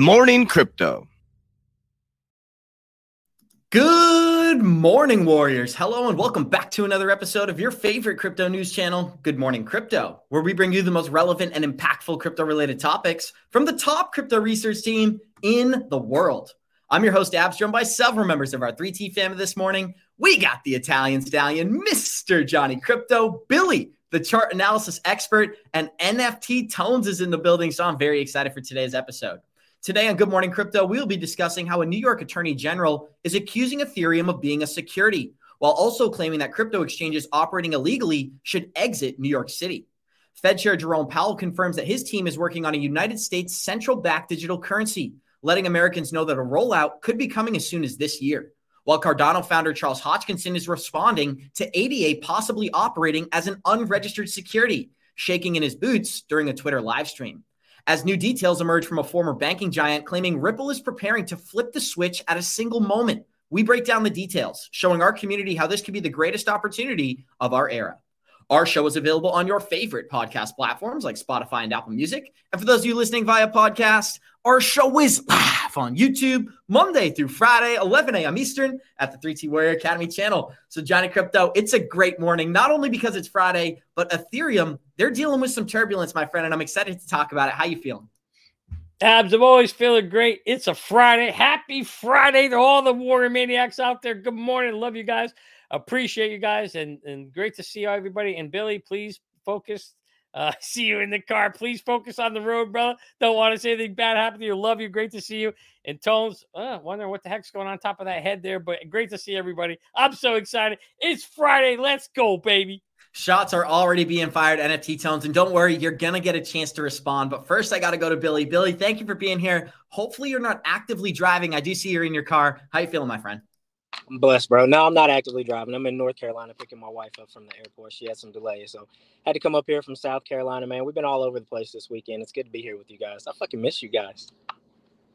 morning, crypto. Good morning, Warriors. Hello, and welcome back to another episode of your favorite crypto news channel, Good Morning Crypto, where we bring you the most relevant and impactful crypto related topics from the top crypto research team in the world. I'm your host, Abs, joined by several members of our 3T family this morning. We got the Italian stallion, Mr. Johnny Krypto, Billy, the chart analysis expert, and NFT Tones is in the building. So I'm very excited for today's episode. Today on Good Morning Crypto, we'll be discussing how a New York attorney general is accusing Ethereum of being a security, while also claiming that crypto exchanges operating illegally should exit New York City. Fed Chair Jerome Powell confirms that his team is working on a United States central bank digital currency, letting Americans know that a rollout could be coming as soon as this year. While Cardano founder Charles Hoskinson is responding to ADA possibly operating as an unregistered security, shaking in his boots during a Twitter live stream as new details emerge from a former banking giant claiming Ripple is preparing to flip the switch at a single moment. We break down the details, showing our community how this could be the greatest opportunity of our era. Our show is available on your favorite podcast platforms like Spotify and Apple Music. And for those of you listening via podcast, our show is live on YouTube Monday through Friday, 11 a.m. Eastern at the 3T Warrior Academy channel. So, Johnny Krypto, it's a great morning, not only because it's Friday, but Ethereum, they're dealing with some turbulence, my friend, and I'm excited to talk about it. How you feeling? Abs, I'm always feeling great. It's a Friday. Happy Friday to all the Warrior Maniacs out there. Good morning. Love you guys. Appreciate you guys and, and great to see everybody. And Billy, please focus. Uh, see you in the car. Please focus on the road, brother. Don't want to say anything bad happen to you. Love you. Great to see you. And Tones, uh, wondering what the heck's going on top of that head there, but great to see everybody. I'm so excited. It's Friday. Let's go, baby. Shots are already being fired, NFT tones. And don't worry, you're going to get a chance to respond. But first, I got to go to Billy. Billy, thank you for being here. Hopefully, you're not actively driving. I do see you're in your car. How you feeling, my friend? I'm blessed, bro. No, I'm not actively driving. I'm in North Carolina picking my wife up from the airport. She had some delays, so had to come up here from South Carolina, man. We've been all over the place this weekend. It's good to be here with you guys. I fucking miss you guys.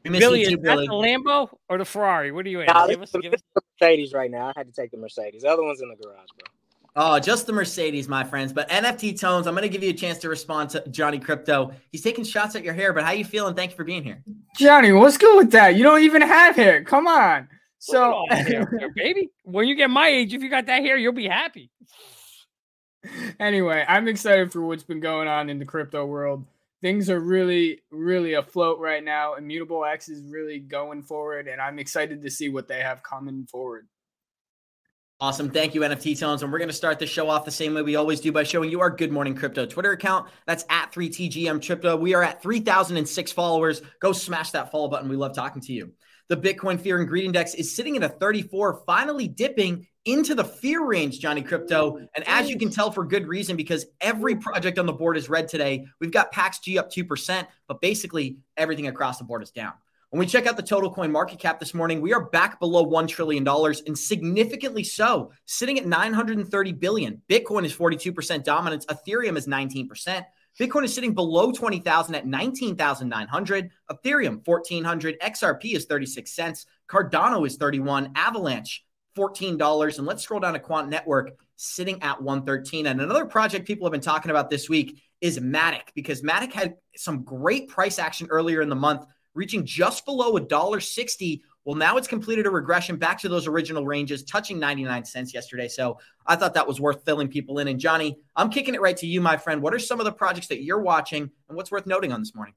Billy, is Billy. that the Lambo or the Ferrari? What are you in? Nah, give us, give us the Mercedes right now. I had to take the Mercedes. The other one's in the garage, bro. Oh, just the Mercedes, my friends. But NFT tones, I'm going to give you a chance to respond to Johnny Krypto. He's taking shots at your hair, but how you feeling? Thank you for being here. Johnny, what's good with that? You don't even have hair. Come on. So, baby, when you get my age, if you got that hair, you'll be happy. Anyway, I'm excited for what's been going on in the crypto world. Things are really, really afloat right now. Immutable X is really going forward, and I'm excited to see what they have coming forward. Awesome. Thank you, NFT Tones. And we're going to start the show off the same way we always do by showing you our Good Morning Crypto Twitter account. That's at 3TGM Crypto. We are at 3,006 followers. Go smash that follow button. We love talking to you. The Bitcoin Fear and Greed Index is sitting at a 34, finally dipping into the fear range, Johnny Krypto. And as you can tell, for good reason, because every project on the board is red today. We've got Pax G up 2%, but basically everything across the board is down. When we check out the total coin market cap this morning, we are back below $1 trillion and significantly so, sitting at 930 billion. Bitcoin is 42% dominance, Ethereum is 19%. Bitcoin is sitting below 20,000 at 19,900, Ethereum 1400, XRP is 36 cents, Cardano is 31, Avalanche $14, and let's scroll down to Quant Network sitting at 113. And another project people have been talking about this week is Matic because Matic had some great price action earlier in the month reaching just below a dollar sixty. Well, now it's completed a regression back to those original ranges, touching 99 cents yesterday. So I thought that was worth filling people in. And Johnny, I'm kicking it right to you, my friend. What are some of the projects that you're watching and what's worth noting on this morning?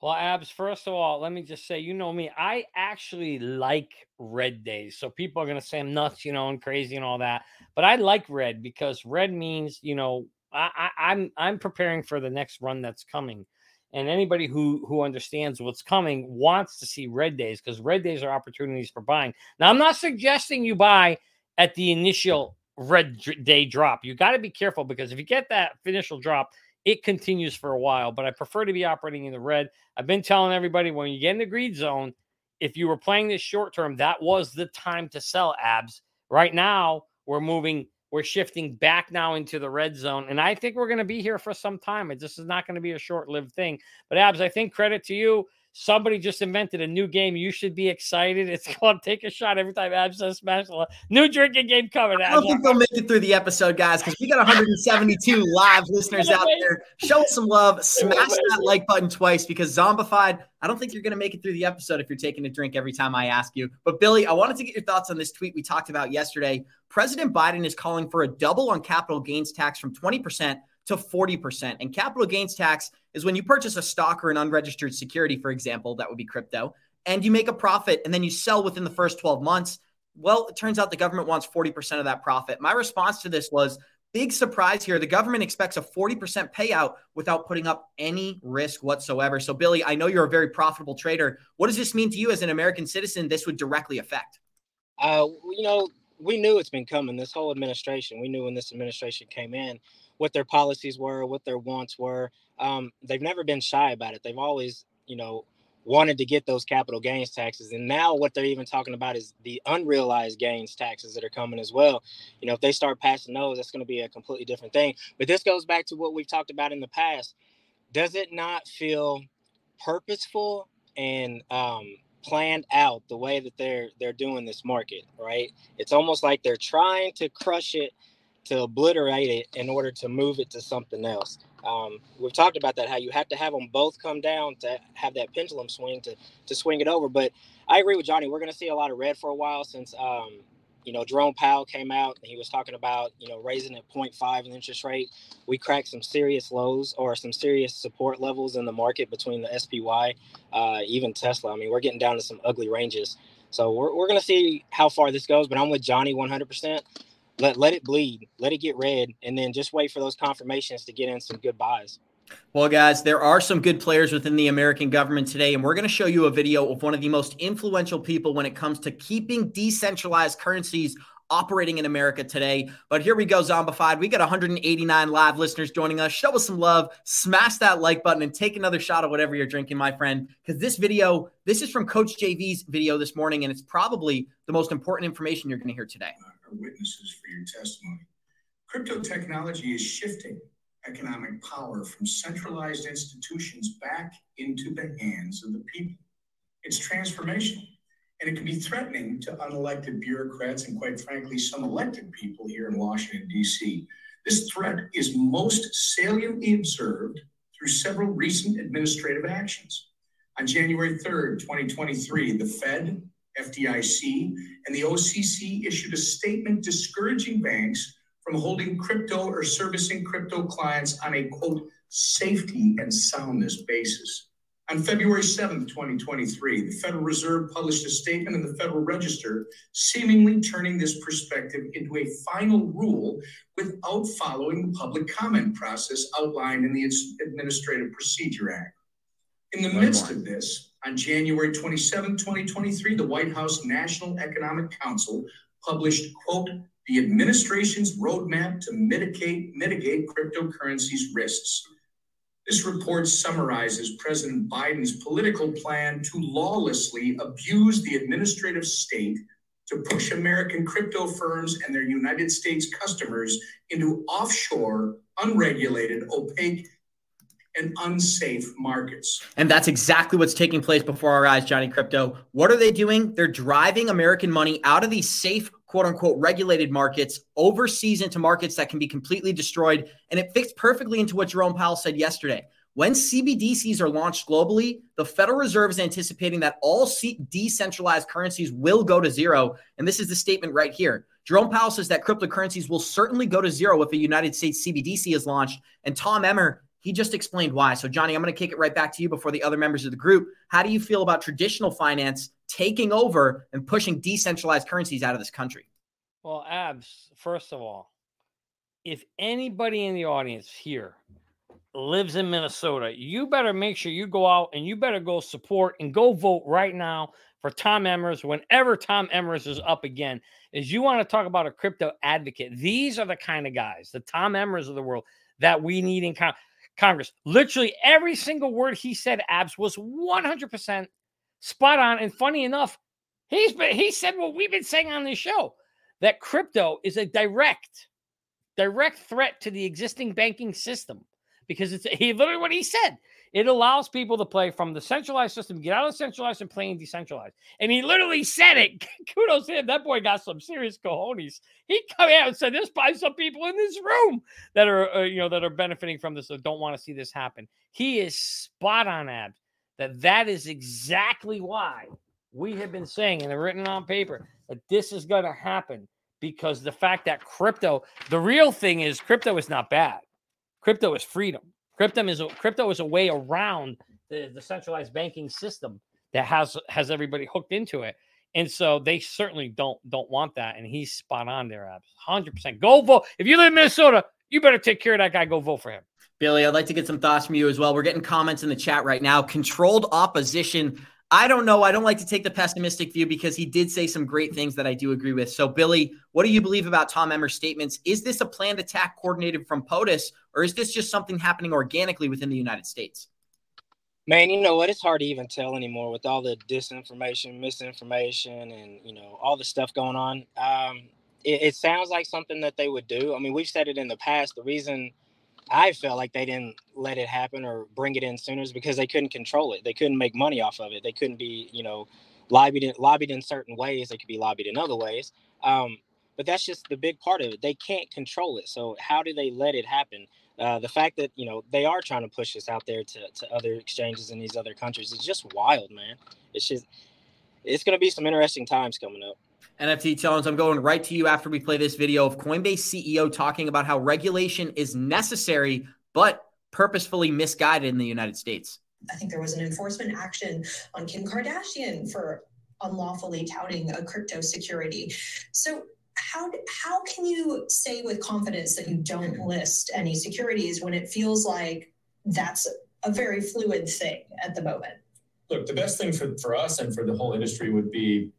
Well, Abs, first of all, let me just say, you know me, I actually like red days. So people are going to say I'm nuts, you know, and crazy and all that. But I like red because red means, you know, I, I, I'm I'm preparing for the next run that's coming and anybody who who understands what's coming wants to see red days because red days are opportunities for buying. Now, I'm not suggesting you buy at the initial red day drop. You got to be careful because if you get that initial drop, it continues for a while. But I prefer to be operating in the red. I've been telling everybody when you get in the greed zone, if you were playing this short term, that was the time to sell abs. Right now, we're moving we're shifting back now into the red zone. And I think we're going to be here for some time. This is not going to be a short lived thing. But, Abs, I think credit to you Somebody just invented a new game. You should be excited. It's called Take a Shot every time Ab says Smash. New drinking game coming. I don't think they'll make it through the episode, guys, because we got 172 live listeners out there. Show us some love. Smash that like button twice because Zombified, I don't think you're going to make it through the episode if you're taking a drink every time I ask you. But Billy, I wanted to get your thoughts on this tweet we talked about yesterday. President Biden is calling for a double on capital gains tax from 20% to 40%. And capital gains tax is when you purchase a stock or an unregistered security, for example, that would be crypto, and you make a profit and then you sell within the first 12 months. Well, it turns out the government wants 40% of that profit. My response to this was big surprise here. The government expects a 40% payout without putting up any risk whatsoever. So, Billy, I know you're a very profitable trader. What does this mean to you as an American citizen? This would directly affect. Uh, you know, we knew it's been coming. This whole administration, we knew when this administration came in, what their policies were, what their wants were. Um, they've never been shy about it. They've always, you know, wanted to get those capital gains taxes. And now what they're even talking about is the unrealized gains taxes that are coming as well. You know, if they start passing those, that's going to be a completely different thing. But this goes back to what we've talked about in the past. Does it not feel purposeful and um, planned out the way that they're they're doing this market, right? It's almost like they're trying to crush it to obliterate it in order to move it to something else. Um, we've talked about that how you have to have them both come down to have that pendulum swing to to swing it over. But I agree with Johnny. We're going to see a lot of red for a while since um, you know Jerome Powell came out and he was talking about you know raising at 0.5 in interest rate. We cracked some serious lows or some serious support levels in the market between the SPY, uh, even Tesla. I mean, we're getting down to some ugly ranges. So we're, we're going to see how far this goes. But I'm with Johnny 100 percent let let it bleed, let it get red, and then just wait for those confirmations to get in some good buys. Well, guys, there are some good players within the American government today, and we're going to show you a video of one of the most influential people when it comes to keeping decentralized currencies operating in America today. But here we go, Zombified. We got 189 live listeners joining us. Show us some love, smash that like button, and take another shot of whatever you're drinking, my friend. Because this video, this is from Coach JV's video this morning, and it's probably the most important information you're going to hear today witnesses for your testimony. Crypto technology is shifting economic power from centralized institutions back into the hands of the people. It's transformational, and it can be threatening to unelected bureaucrats and, quite frankly, some elected people here in Washington, D.C. This threat is most saliently observed through several recent administrative actions. On January 3rd, 2023, the Fed, FDIC, and the OCC issued a statement discouraging banks from holding crypto or servicing crypto clients on a quote, safety and soundness basis. On February 7th, 2023, the Federal Reserve published a statement in the Federal Register, seemingly turning this perspective into a final rule without following the public comment process outlined in the Administrative Procedure Act. In the midst of this, on January 27, 2023, the White House National Economic Council published, quote, the administration's roadmap to mitigate, mitigate cryptocurrency's risks. This report summarizes President Biden's political plan to lawlessly abuse the administrative state to push American crypto firms and their United States customers into offshore, unregulated, opaque, and unsafe markets. And that's exactly what's taking place before our eyes, Johnny Krypto. What are they doing? They're driving American money out of these safe, quote unquote, regulated markets overseas into markets that can be completely destroyed. And it fits perfectly into what Jerome Powell said yesterday. When CBDCs are launched globally, the Federal Reserve is anticipating that all decentralized currencies will go to zero. And this is the statement right here. Jerome Powell says that cryptocurrencies will certainly go to zero if a United States CBDC is launched. And Tom Emmer he just explained why. So, Johnny, I'm going to kick it right back to you before the other members of the group. How do you feel about traditional finance taking over and pushing decentralized currencies out of this country? Well, Abs, first of all, if anybody in the audience here lives in Minnesota, you better make sure you go out and you better go support and go vote right now for Tom Emmers whenever Tom Emmers is up again. Is you want to talk about a crypto advocate? These are the kind of guys, the Tom Emmers of the world that we need in. Con- Congress. Literally every single word he said, Abs, was 100% spot on. And funny enough, he's been, he said what we've been saying on this show that crypto is a direct, direct threat to the existing banking system because it's he literally what he said It allows people to play from the centralized system, get out of centralized and playing decentralized. And he literally said it. Kudos to him. That boy got some serious cojones. He come out and said, "There's probably some people in this room that are, uh, you know, that are benefiting from this, or don't want to see this happen." He is spot on, Abs. That that is exactly why we have been saying and written on paper that this is going to happen because the fact that crypto, the real thing is crypto is not bad. Crypto is freedom. Crypto is a, crypto is a way around the, the centralized banking system that has has everybody hooked into it. And so they certainly don't don't want that. And he's spot on there, abs. 100%. Go vote. If you live in Minnesota, you better take care of that guy. Go vote for him. Billy, I'd like to get some thoughts from you as well. We're getting comments in the chat right now. Controlled opposition. I don't know. I don't like to take the pessimistic view because he did say some great things that I do agree with. So, Billy, what do you believe about Tom Emmer's statements? Is this a planned attack coordinated from POTUS, or is this just something happening organically within the United States? Man, you know what? It's hard to even tell anymore with all the disinformation, misinformation, and you know all the stuff going on. Um, it, it sounds like something that they would do. I mean, we've said it in the past. The reason I felt like they didn't let it happen or bring it in sooner because they couldn't control it. They couldn't make money off of it. They couldn't be, you know, lobbied in, lobbied in certain ways. They could be lobbied in other ways. Um, but that's just the big part of it. They can't control it. So how do they let it happen? Uh, the fact that you know they are trying to push this out there to, to other exchanges in these other countries is just wild, man. It's just it's going to be some interesting times coming up. NFT Tones, I'm going right to you after we play this video of Coinbase CEO talking about how regulation is necessary but purposefully misguided in the United States. I think there was an enforcement action on Kim Kardashian for unlawfully touting a crypto security. So how how can you say with confidence that you don't list any securities when it feels like that's a very fluid thing at the moment? Look, the best thing for, for us and for the whole industry would be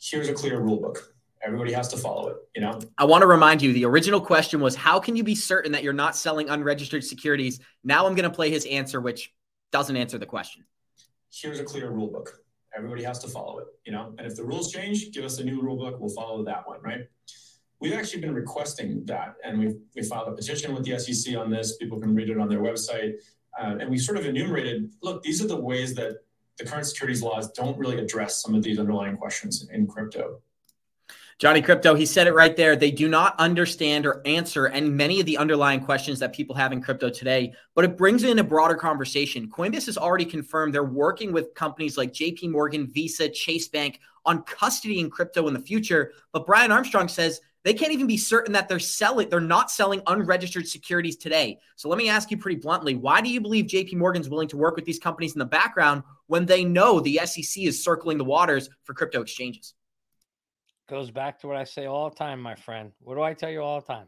here's a clear rule book. Everybody has to follow it, you know? I want to remind you the original question was how can you be certain that you're not selling unregistered securities? Now I'm going to play his answer, which doesn't answer the question. Here's a clear rule book. Everybody has to follow it, you know? And if the rules change, give us a new rule book. We'll follow that one, right? We've actually been requesting that, and we've we filed a petition with the SEC on this. People can read it on their website, uh, and we sort of enumerated. Look, these are the ways that the current securities laws don't really address some of these underlying questions in crypto. Johnny Krypto, he said it right there. They do not understand or answer and many of the underlying questions that people have in crypto today, but it brings in a broader conversation. Coinbase has already confirmed they're working with companies like JP Morgan, Visa, Chase Bank on custody in crypto in the future. But Brian Armstrong says they can't even be certain that they're selling, they're not selling unregistered securities today. So let me ask you pretty bluntly, why do you believe JP Morgan's willing to work with these companies in the background when they know the SEC is circling the waters for crypto exchanges? Goes back to what I say all the time, my friend. What do I tell you all the time?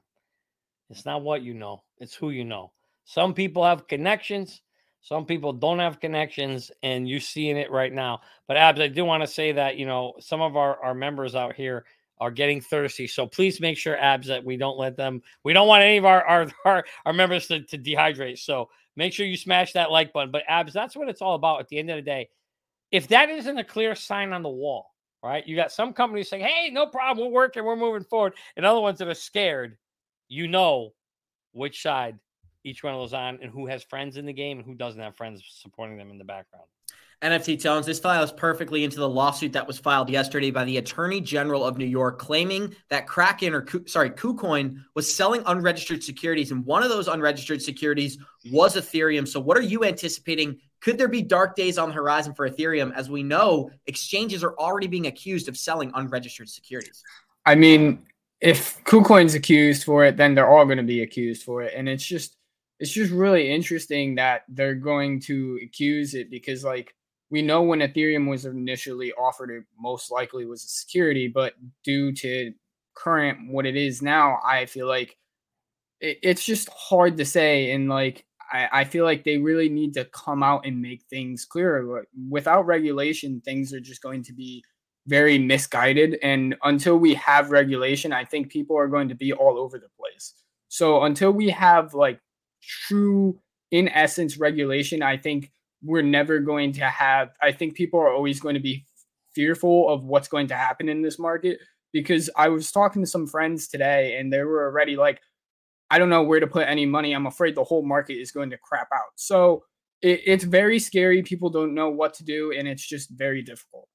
It's not what you know, it's who you know. Some people have connections, some people don't have connections, and you're seeing it right now. But Abs, I do want to say that, you know, some of our, our members out here are getting thirsty. So please make sure, Abs, that we don't let them, we don't want any of our our, our, our members to, to dehydrate. So make sure you smash that like button. But Abs, that's what it's all about at the end of the day. If that isn't a clear sign on the wall, right? You got some companies saying, hey, no problem, we're working, we're moving forward. And other ones that are scared, you know which side each one of those on and who has friends in the game and who doesn't have friends supporting them in the background. NFT Tones, this files perfectly into the lawsuit that was filed yesterday by the Attorney General of New York, claiming that Kraken or sorry, KuCoin was selling unregistered securities, and one of those unregistered securities was Ethereum. So, what are you anticipating? Could there be dark days on the horizon for Ethereum? As we know, exchanges are already being accused of selling unregistered securities. I mean, if KuCoin's accused for it, then they're all going to be accused for it, and it's just it's just really interesting that they're going to accuse it because like we know when Ethereum was initially offered, it most likely was a security, but due to current what it is now, I feel like it, it's just hard to say. And like, I, I feel like they really need to come out and make things clearer. Without regulation, things are just going to be very misguided. And until we have regulation, I think people are going to be all over the place. So until we have like true, in essence, regulation, I think we're never going to have i think people are always going to be fearful of what's going to happen in this market because i was talking to some friends today and they were already like i don't know where to put any money i'm afraid the whole market is going to crap out so it, it's very scary. People don't know what to do, and it's just very difficult.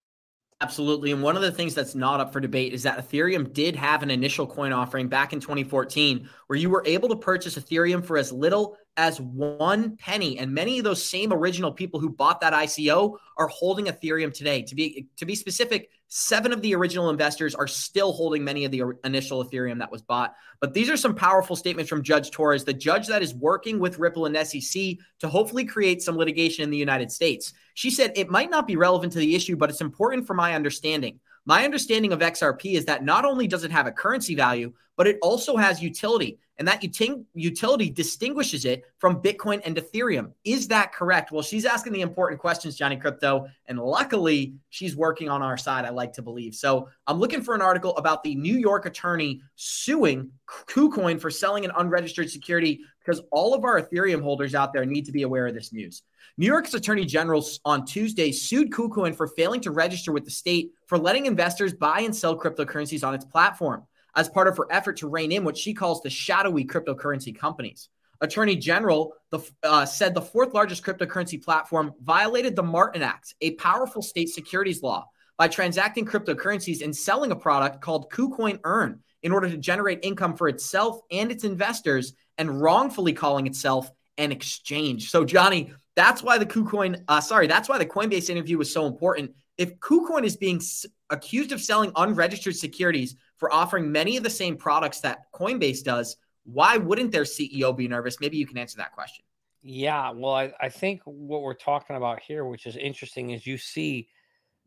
Absolutely. And one of the things that's not up for debate is that Ethereum did have an initial coin offering back in 2014 where you were able to purchase Ethereum for as little as one penny. And many of those same original people who bought that ICO are holding Ethereum today. To be to be specific, seven of the original investors are still holding many of the initial Ethereum that was bought. But these are some powerful statements from Judge Torres, the judge that is working with Ripple and SEC to hopefully create some litigation in the United States. She said it might not be relevant to the issue, but it's important for my understanding. My understanding of XRP is that not only does it have a currency value, but it also has utility. And that util- utility distinguishes it from Bitcoin and Ethereum. Is that correct? Well, she's asking the important questions, Johnny Krypto. And luckily, she's working on our side, I like to believe. So I'm looking for an article about the New York attorney suing KuCoin for selling an unregistered security because all of our Ethereum holders out there need to be aware of this news. New York's Attorney General on Tuesday sued KuCoin for failing to register with the state for letting investors buy and sell cryptocurrencies on its platform as part of her effort to rein in what she calls the shadowy cryptocurrency companies. Attorney General the, uh, said the fourth largest cryptocurrency platform violated the Martin Act, a powerful state securities law, by transacting cryptocurrencies and selling a product called KuCoin Earn in order to generate income for itself and its investors and wrongfully calling itself an exchange. So, Johnny, that's why the KuCoin, uh, sorry, that's why the Coinbase interview was so important. If KuCoin is being s- accused of selling unregistered securities for offering many of the same products that Coinbase does, why wouldn't their CEO be nervous? Maybe you can answer that question. Yeah, well, I, I think what we're talking about here, which is interesting, is you see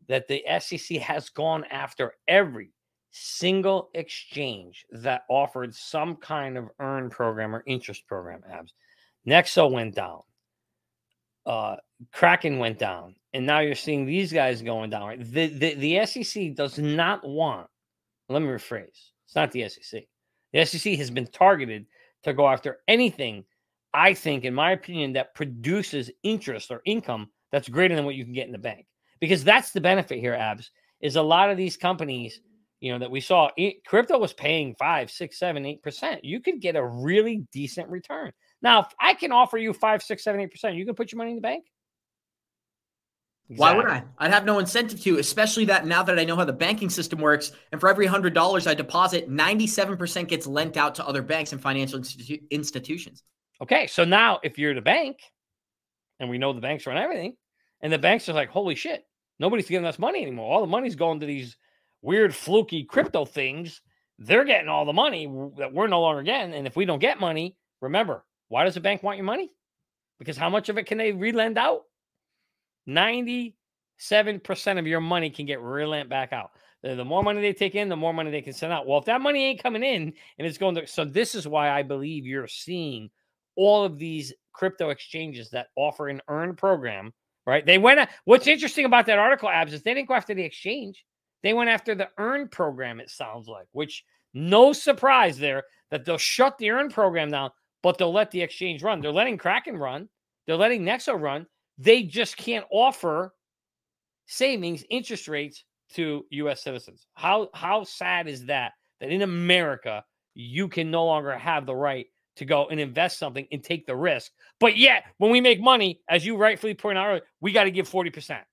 that the SEC has gone after every single exchange that offered some kind of earn program or interest program abs. Nexo went down uh, Kraken went down, and now you're seeing these guys going down. The, the the SEC does not want. Let me rephrase. It's not the SEC. The SEC has been targeted to go after anything. I think, in my opinion, that produces interest or income that's greater than what you can get in the bank. Because that's the benefit here, Abs, is a lot of these companies, you know, that we saw, crypto was paying five, six, seven, eight percent. You could get a really decent return. Now, if I can offer you five, six, seven, eight percent, you can put your money in the bank. Exactly. Why would I? I'd have no incentive to, especially that now that I know how the banking system works. And for every hundred dollars I deposit, ninety-seven percent gets lent out to other banks and financial institu- institutions. Okay, so now if you're the bank, and we know the banks run everything, and the banks are like, "Holy shit, nobody's giving us money anymore. All the money's going to these weird, fluky crypto things. They're getting all the money that we're no longer getting. And if we don't get money, remember, why does a bank want your money? Because how much of it can they relend out? 97% of your money can get relent back out. The, the, more money they take in, the more money they can send out. Well, if that money ain't coming in and it's going to, so this is why I believe you're seeing all of these crypto exchanges that offer an earn program, right? They went, what's interesting about that article, Abs, is they didn't go after the exchange. They went after the earn program, it sounds like, which no surprise there that they'll shut the earn program down but they'll let the exchange run. They're letting Kraken run. They're letting Nexo run. They just can't offer savings interest rates to U.S. citizens. How how sad is that? That in America you can no longer have the right to go and invest something and take the risk, but yet when we make money, as you rightfully point out, we got to give forty percent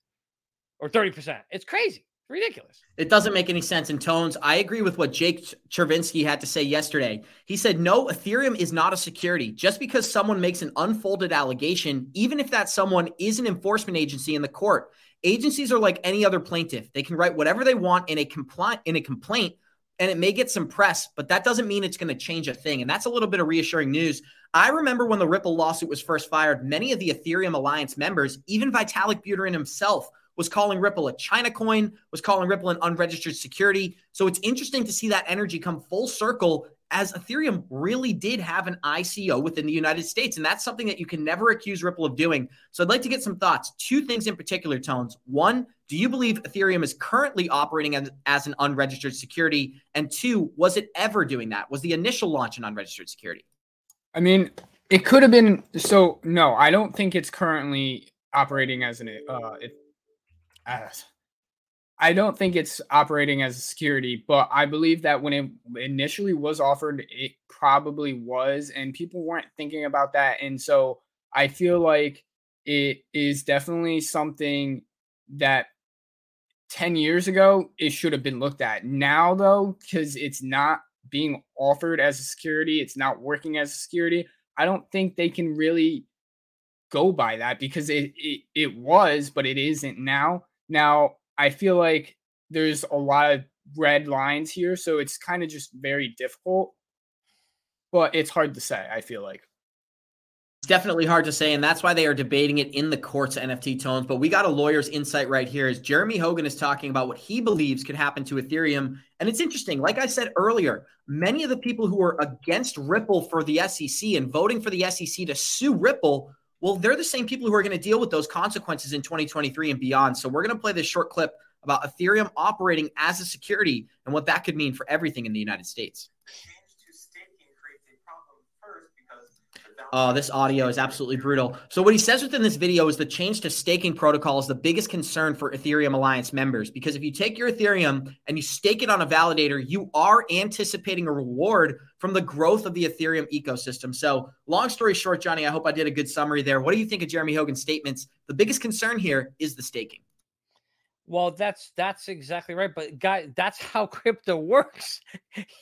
or thirty percent. It's crazy ridiculous. It doesn't make any sense in tones. I agree with what Jake Chervinsky had to say yesterday. He said, No, Ethereum is not a security. Just because someone makes an unfolded allegation, even if that someone is an enforcement agency in the court, agencies are like any other plaintiff. They can write whatever they want in a complaint in a complaint and it may get some press, but that doesn't mean it's going to change a thing. And that's a little bit of reassuring news. I remember when the Ripple lawsuit was first fired, many of the Ethereum Alliance members, even Vitalik Buterin himself, was calling Ripple a China coin, was calling Ripple an unregistered security. So it's interesting to see that energy come full circle as Ethereum really did have an ICO within the United States. And that's something that you can never accuse Ripple of doing. So I'd like to get some thoughts. Two things in particular, Tones. One, do you believe Ethereum is currently operating as, as an unregistered security? And two, was it ever doing that? Was the initial launch an unregistered security? I mean, it could have been. So, no, I don't think it's currently operating as an uh, Uh, I don't think it's operating as a security, but I believe that when it initially was offered, it probably was, and people weren't thinking about that. And so I feel like it is definitely something that 10 years ago it should have been looked at. Now though, because it's not being offered as a security, it's not working as a security. I don't think they can really go by that because it, it it was, but it isn't now. Now I feel like there's a lot of red lines here, so it's kind of just very difficult. But it's hard to say. I feel like It's definitely hard to say, and that's why they are debating it in the courts NFT tones. But we got a lawyer's insight right here as Jeremy Hogan is talking about what he believes could happen to Ethereum. And it's interesting, like I said earlier, many of the people who are against Ripple for the SEC and voting for the SEC to sue Ripple, well, they're the same people who are going to deal with those consequences in 2023 and beyond. So we're going to play this short clip about Ethereum operating as a security and what that could mean for everything in the United States. Oh, this audio is absolutely brutal. So, what he says within this video is the change to staking protocol is the biggest concern for Ethereum Alliance members. Because if you take your Ethereum and you stake it on a validator, you are anticipating a reward from the growth of the Ethereum ecosystem. So, long story short, Johnny, I hope I did a good summary there. What do you think of Jeremy Hogan's statements? The biggest concern here is the staking. Well, that's that's exactly right. But guy, that's how crypto works.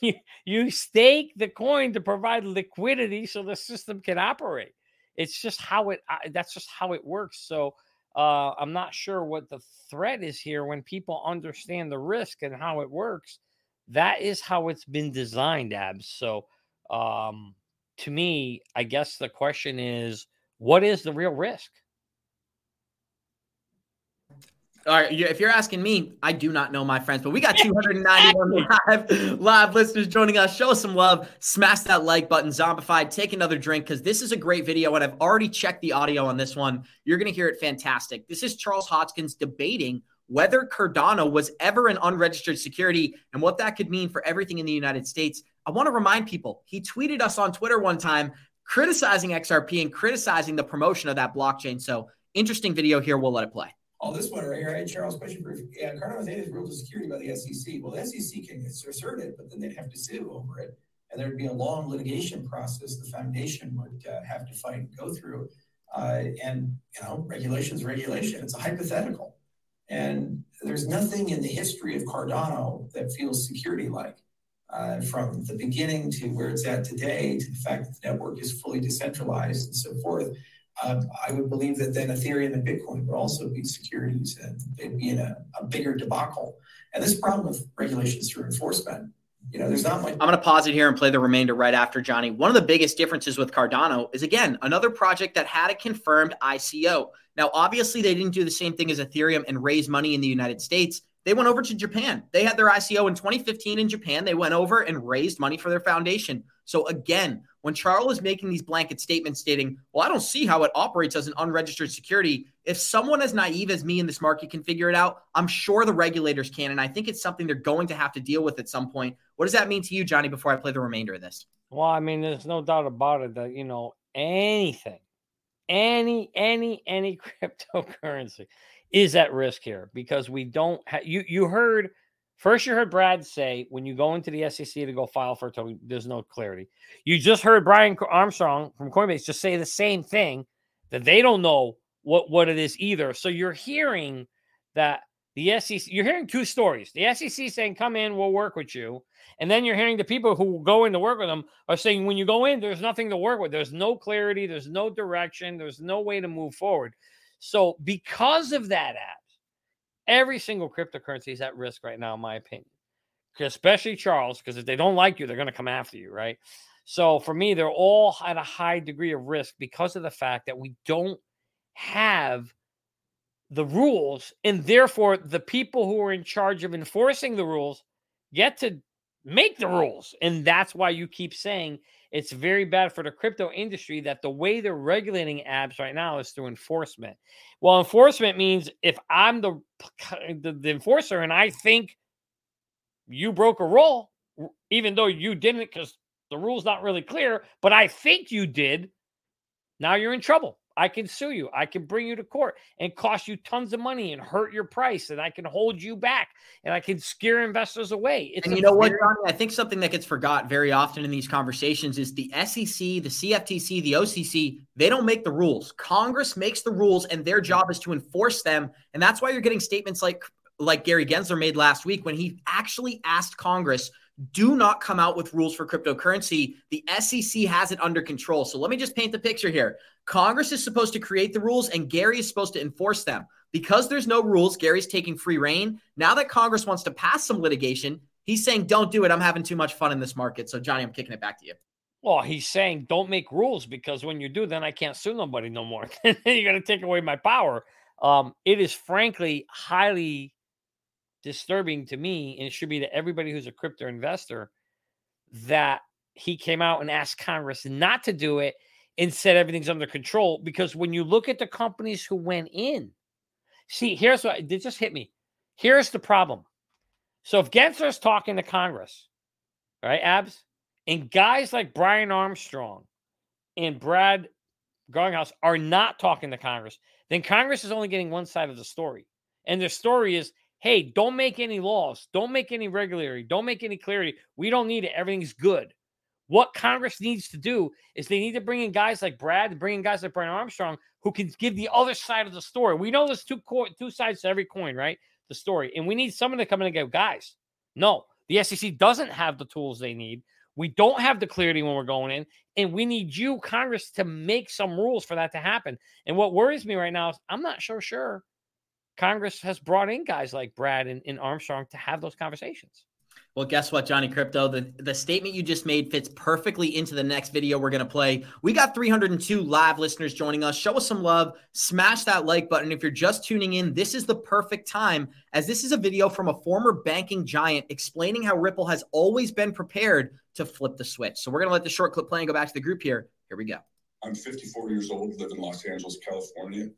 you you stake the coin to provide liquidity so the system can operate. It's just how it. That's just how it works. So uh, I'm not sure what the threat is here when people understand the risk and how it works. That is how it's been designed, abs. So um, to me, I guess the question is, what is the real risk? All right, if you're asking me, I do not know my friends, but we got 291 live live listeners joining us. Show us some love, smash that like button, zombified, take another drink because this is a great video, and I've already checked the audio on this one. You're going to hear it fantastic. This is Charles Hoskinson debating whether Cardano was ever an unregistered security and what that could mean for everything in the United States. I want to remind people he tweeted us on Twitter one time criticizing XRP and criticizing the promotion of that blockchain. So interesting video here. We'll let it play. Oh, this one right here, Charles question for yeah, Cardano is ruled as security by the SEC. Well, the SEC can assert it, but then they'd have to sue over it, and there'd be a long litigation process. The foundation would uh, have to fight and go through. Uh, and you know, regulation's regulation. It's a hypothetical, and there's nothing in the history of Cardano that feels security-like. Uh, from the beginning to where it's at today, to the fact that the network is fully decentralized and so forth um, I would believe that then Ethereum and Bitcoin would also be securities and they'd be in a, a bigger debacle. And this problem with regulations through enforcement, you know, there's not much. I'm going to pause it here and play the remainder right after Johnny. One of the biggest differences with Cardano is again another project that had a confirmed ICO. Now, obviously, they didn't do the same thing as Ethereum and raise money in the United States. They went over to Japan. They had their ICO in 2015 in Japan. They went over and raised money for their foundation. So again, when Charles is making these blanket statements stating, well, I don't see how it operates as an unregistered security. If someone as naive as me in this market can figure it out, I'm sure the regulators can. And I think it's something they're going to have to deal with at some point. What does that mean to you, Johnny, before I play the remainder of this? Well, I mean, there's no doubt about it that, you know, anything, any, any, any cryptocurrency is at risk here because we don't have, you, you heard – First, you heard Brad say when you go into the SEC to go file for a token, there's no clarity. You just heard Brian Armstrong from Coinbase just say the same thing that they don't know what, what it is either. So you're hearing that the SEC, you're hearing two stories. The SEC saying, come in, we'll work with you. And then you're hearing the people who go in to work with them are saying, when you go in, there's nothing to work with. There's no clarity, there's no direction, there's no way to move forward. So, because of that, Abs, Every single cryptocurrency is at risk right now, in my opinion. Especially Charles, because if they don't like you, they're going to come after you, right? So for me, they're all at a high degree of risk because of the fact that we don't have the rules, and therefore the people who are in charge of enforcing the rules get to make the rules. And that's why you keep saying it's very bad for the crypto industry that the way they're regulating apps right now is through enforcement. Well, enforcement means if I'm the, the, the enforcer and I think you broke a rule, even though you didn't, because the rule's not really clear, but I think you did, now you're in trouble. I can sue you. I can bring you to court and cost you tons of money and hurt your price, and I can hold you back and I can scare investors away. It's and you know what, Johnny? I think something that gets forgot very often in these conversations is the SEC, the CFTC, the OCC, they don't make the rules. Congress makes the rules, and their job is to enforce them. And that's why you're getting statements like like Gary Gensler made last week when he actually asked Congress do not come out with rules for cryptocurrency. The SEC has it under control. So let me just paint the picture here. Congress is supposed to create the rules and Gary is supposed to enforce them. Because there's no rules, Gary's taking free reign. Now that Congress wants to pass some litigation, he's saying, don't do it. I'm having too much fun in this market. So, Johnny, I'm kicking it back to you. Well, he's saying don't make rules because when you do, then I can't sue nobody no more. You're going to take away my power. Um, it is frankly highly disturbing to me, and it should be to everybody who's a crypto investor, that he came out and asked Congress not to do it and said everything's under control. Because when you look at the companies who went in, see, here's what it just hit me. Here's the problem. So if Gensler's talking to Congress, right, Abs, and guys like Brian Armstrong and Brad Garlinghouse are not talking to Congress, then Congress is only getting one side of the story. And the story is hey, don't make any laws, don't make any regularity, don't make any clarity. We don't need it. Everything's good. What Congress needs to do is they need to bring in guys like Brad, bring in guys like Brian Armstrong who can give the other side of the story. We know there's two co- two sides to every coin, right? The story, and we need someone to come in and go, guys. No, the SEC doesn't have the tools they need. We don't have the clarity when we're going in, and we need you, Congress, to make some rules for that to happen. And what worries me right now is I'm not so sure Congress has brought in guys like Brad and, and, Armstrong to have those conversations. Well, guess what, Johnny Krypto? The, the statement you just made fits perfectly into the next video we're going to play. We got 302 live listeners joining us. Show us some love. Smash that like button. If you're just tuning in, this is the perfect time, as this is a video from a former banking giant explaining how Ripple has always been prepared to flip the switch. So we're going to let the short clip play and go back to the group here. Here we go. I'm 54 years old, live in Los Angeles, California.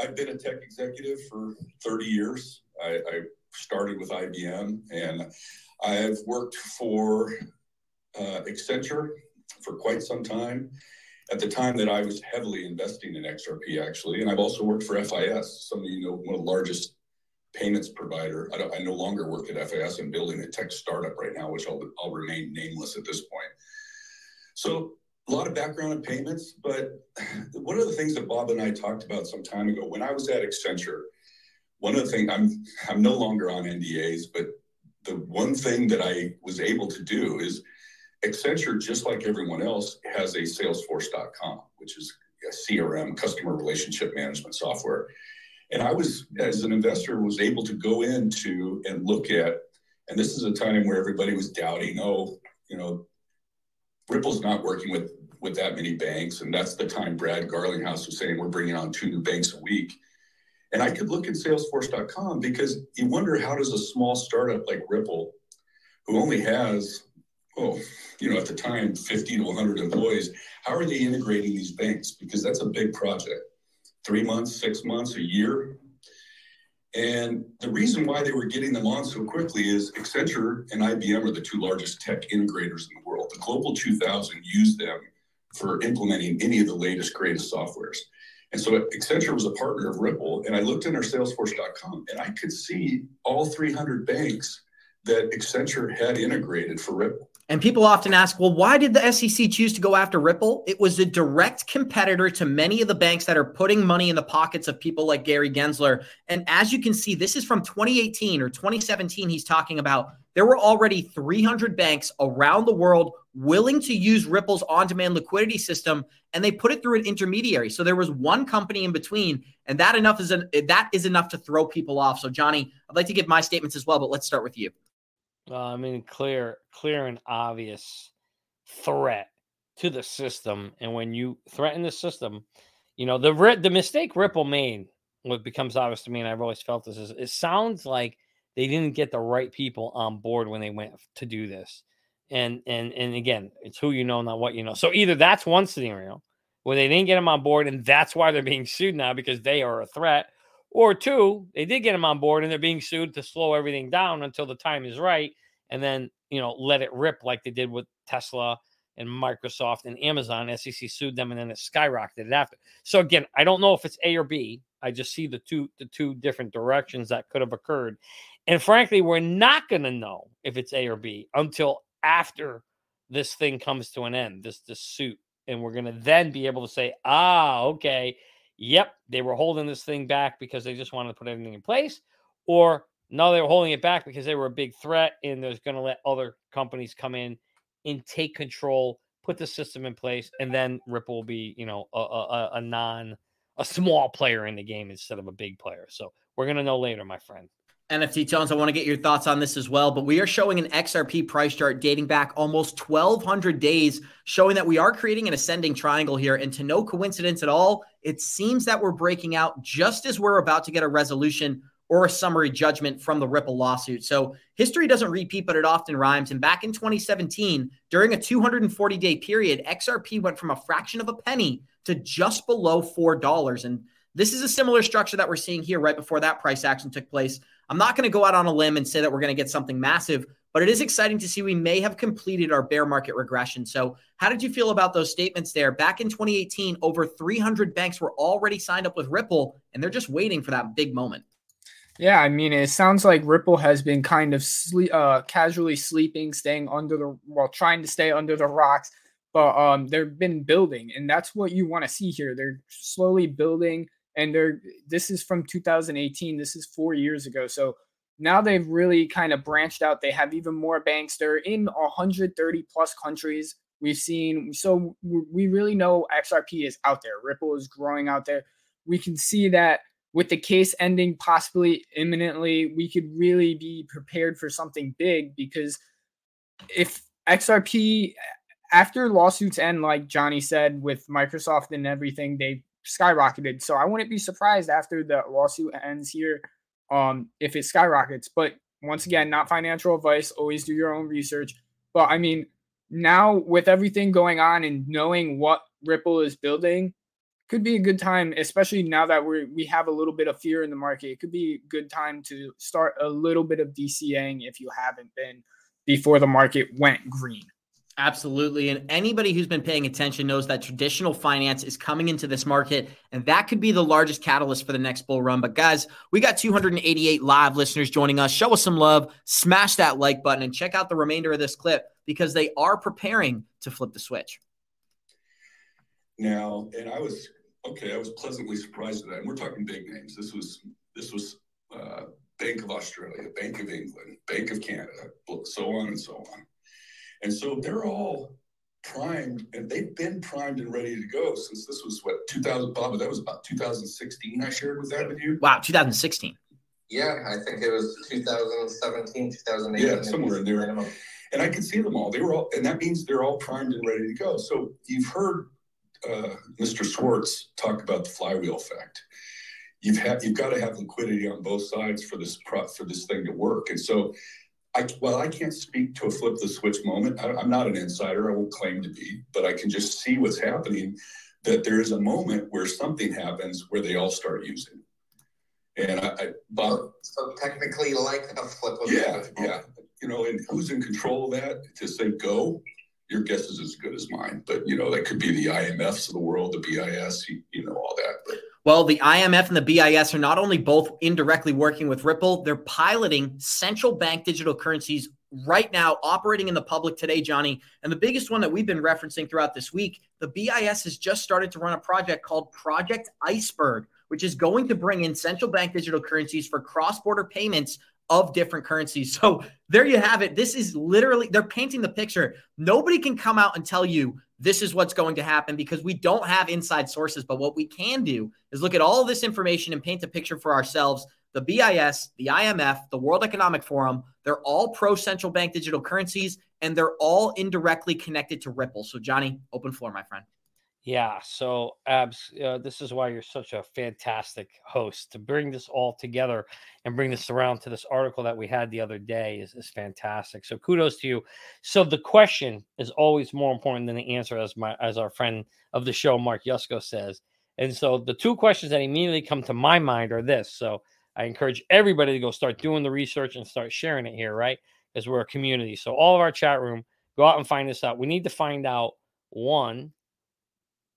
I've been a tech executive for 30 years. I, I started with IBM and I've worked for uh, Accenture for quite some time. At the time that I was heavily investing in XRP, actually, and I've also worked for FIS. Some of you know one of the largest payments provider. I, I no longer work at FIS. I'm building a tech startup right now, which I'll, I'll remain nameless at this point. So a lot of background in payments, but one of the things that Bob and I talked about some time ago when I was at Accenture, one of the things I'm I'm no longer on NDAs, but the one thing that I was able to do is Accenture, just like everyone else, has a Salesforce.com, which is a CRM, customer relationship management software. And I was, as an investor, was able to go into and look at, and this is a time where everybody was doubting, oh, you know, Ripple's not working with with that many banks, and that's the time Brad Garlinghouse was saying we're bringing on two new banks a week. And I could look at Salesforce.com because you wonder how does a small startup like Ripple, who only has, oh, you know, at the time 50 to 100 employees, how are they integrating these banks? Because that's a big project. Three months, six months, a year. And the reason why they were getting them on so quickly is Accenture and IBM are the two largest tech integrators in the world. The Global 2000 use them for implementing any of the latest, greatest softwares. And so Accenture was a partner of Ripple, and I looked in our Salesforce.com and I could see all 300 banks that Accenture had integrated for Ripple. And people often ask, well, why did the SEC choose to go after Ripple? It was a direct competitor to many of the banks that are putting money in the pockets of people like Gary Gensler. And as you can see, this is from 2018 or 2017, he's talking about. There were already 300 banks around the world willing to use Ripple's on demand liquidity system, and they put it through an intermediary. So there was one company in between, and that enough is an, that is enough to throw people off. So, Johnny, I'd like to give my statements as well, but let's start with you. Uh, I mean, clear, clear and obvious threat to the system. And when you threaten the system, you know the the mistake Ripple made. What becomes obvious to me, and I've always felt this is it sounds like they didn't get the right people on board when they went to do this. And and and again, it's who you know, not what you know. So either that's one scenario where they didn't get them on board, and that's why they're being sued now because they are a threat, or two, they did get them on board and they're being sued to slow everything down until the time is right and then, you know, let it rip like they did with Tesla and Microsoft and Amazon. SEC sued them, and then it skyrocketed after. So again, I don't know if it's A or B. I just see the two the two different directions that could have occurred, and frankly, we're not going to know if it's A or B until after this thing comes to an end. This this suit, and we're going to then be able to say, ah, okay, yep, they were holding this thing back because they just wanted to put everything in place, or no, they were holding it back because they were a big threat, and there's going to let other companies come in and take control, put the system in place, and then Ripple will be, you know, a, a, a non, a small player in the game instead of a big player. So we're going to know later, my friend. NFT Tones, I want to get your thoughts on this as well. But we are showing an XRP price chart dating back almost 1,200 days, showing that we are creating an ascending triangle here. And to no coincidence at all, it seems that we're breaking out just as we're about to get a resolution or a summary judgment from the Ripple lawsuit. So history doesn't repeat, but it often rhymes. And back in 2017, during a 240 day period, XRP went from a fraction of a penny to just below $4. And this is a similar structure that we're seeing here right before that price action took place. I'm not going to go out on a limb and say that we're going to get something massive, but it is exciting to see we may have completed our bear market regression. So, how did you feel about those statements there? Back in 2018, over 300 banks were already signed up with Ripple, and they're just waiting for that big moment. Yeah, I mean, it sounds like Ripple has been kind of sleep, uh, casually sleeping, staying under the well, trying to stay under the rocks, but um, they've been building, and that's what you want to see here. They're slowly building, and they're this is from 2018. This is four years ago, so now they've really kind of branched out. They have even more banks. They're in 130 plus countries. We've seen so we really know XRP is out there. Ripple is growing out there. We can see that with the case ending possibly imminently, we could really be prepared for something big because if XRP after lawsuits end, like Johnny said, with Microsoft and everything, they skyrocketed. So I wouldn't be surprised after the lawsuit ends here um, if it skyrockets. But once again, not financial advice. Always do your own research. But I mean, now with everything going on and knowing what Ripple is building, could be a good time, especially now that we we have a little bit of fear in the market. It could be a good time to start a little bit of DCAing if you haven't been before the market went green. Absolutely. And anybody who's been paying attention knows that traditional finance is coming into this market, and that could be the largest catalyst for the next bull run. But guys, we got 288 live listeners joining us. Show us some love, smash that like button, and check out the remainder of this clip because they are preparing to flip the switch. Now, and I was okay. I was pleasantly surprised at that. And we're talking big names. This was this was uh, Bank of Australia, Bank of England, Bank of Canada, so on and so on. And so they're all primed, and they've been primed and ready to go since this was what 2000. Bob, that was about 2016. I shared with that with you. Wow, 2016. Yeah, I think it was 2017, 2018. Yeah, somewhere in there. And I could see them all. They were all, and that means they're all primed and ready to go. So you've heard uh, Mr. Schwartz talk about the flywheel effect. You've had you've got to have liquidity on both sides for this pro, for this thing to work. And so, I well, I can't speak to a flip the switch moment. I, I'm not an insider. I won't claim to be, but I can just see what's happening. That there is a moment where something happens where they all start using. And I, I Bob, so technically, like a flip. Of the switch. yeah, yeah. You know, and who's in control of that to say go? your guess is as good as mine. But you know, that could be the IMFs of the world, the BIS, you, you know, all that. But well, the IMF and the BIS are not only both indirectly working with Ripple, they're piloting central bank digital currencies right now, operating in the public today, Johnny. And the biggest one that we've been referencing throughout this week, the BIS has just started to run a project called Project Iceberg, which is going to bring in central bank digital currencies for cross border payments of different currencies. So there you have it. This is literally, they're painting the picture. Nobody can come out and tell you this is what's going to happen because we don't have inside sources. But what we can do is look at all this information and paint a picture for ourselves. The BIS, the IMF, the World Economic Forum, they're all pro central bank digital currencies and they're all indirectly connected to Ripple. So, Johnny, open floor, my friend. Yeah. So, Abs, uh, this is why you're such a fantastic host to bring this all together and bring this around to this article that we had the other day is, is fantastic. So, kudos to you. So, the question is always more important than the answer, as my as our friend of the show, Mark Yusko, says. And so, the two questions that immediately come to my mind are this. So, I encourage everybody to go start doing the research and start sharing it here, right? Because we're a community. So, all of our chat room go out and find this out. We need to find out one